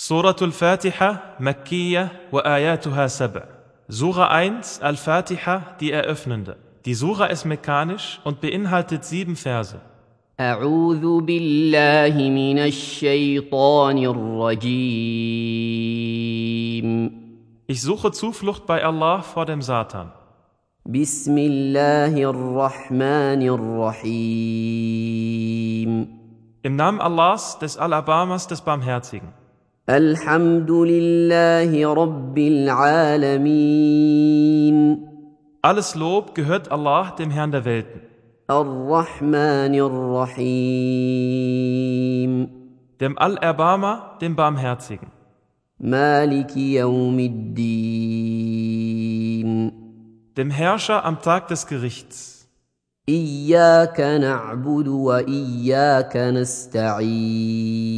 سورة الفاتحة مكية وآياتها سبع Sura 1 Al-Fatiha, die eröffnende. Die Sura ist mekanisch und beinhaltet sieben Verse. أعوذ بالله من الشيطان الرجيم Ich suche Zuflucht bei Allah vor dem Satan. بسم الله الرحمن الرحيم Im Namen Allahs, des Alabamas, des Barmherzigen. الحمد لله رب العالمين Alles Lob gehört Allah, dem Herrn der Welten. الرحمن الرحيم Dem Allerbarmer, dem Barmherzigen. مالك يوم الدين Dem Herrscher am Tag des Gerichts. اياك نعبد واياك نستعين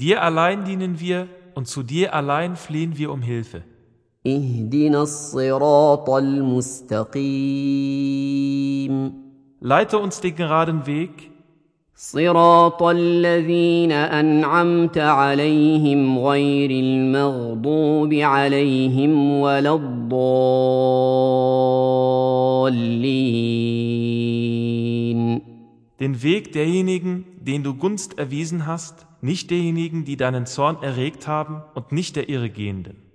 Dir allein dienen wir und zu dir allein fliehen wir um Hilfe. اهدنا الصراط المستقيم Leite uns den geraden Weg, صراط الذين انعمت عليهم غير المغضوب عليهم ولا الضالين den Weg derjenigen, den du Gunst erwiesen hast, nicht derjenigen, die deinen Zorn erregt haben und nicht der Irregehenden.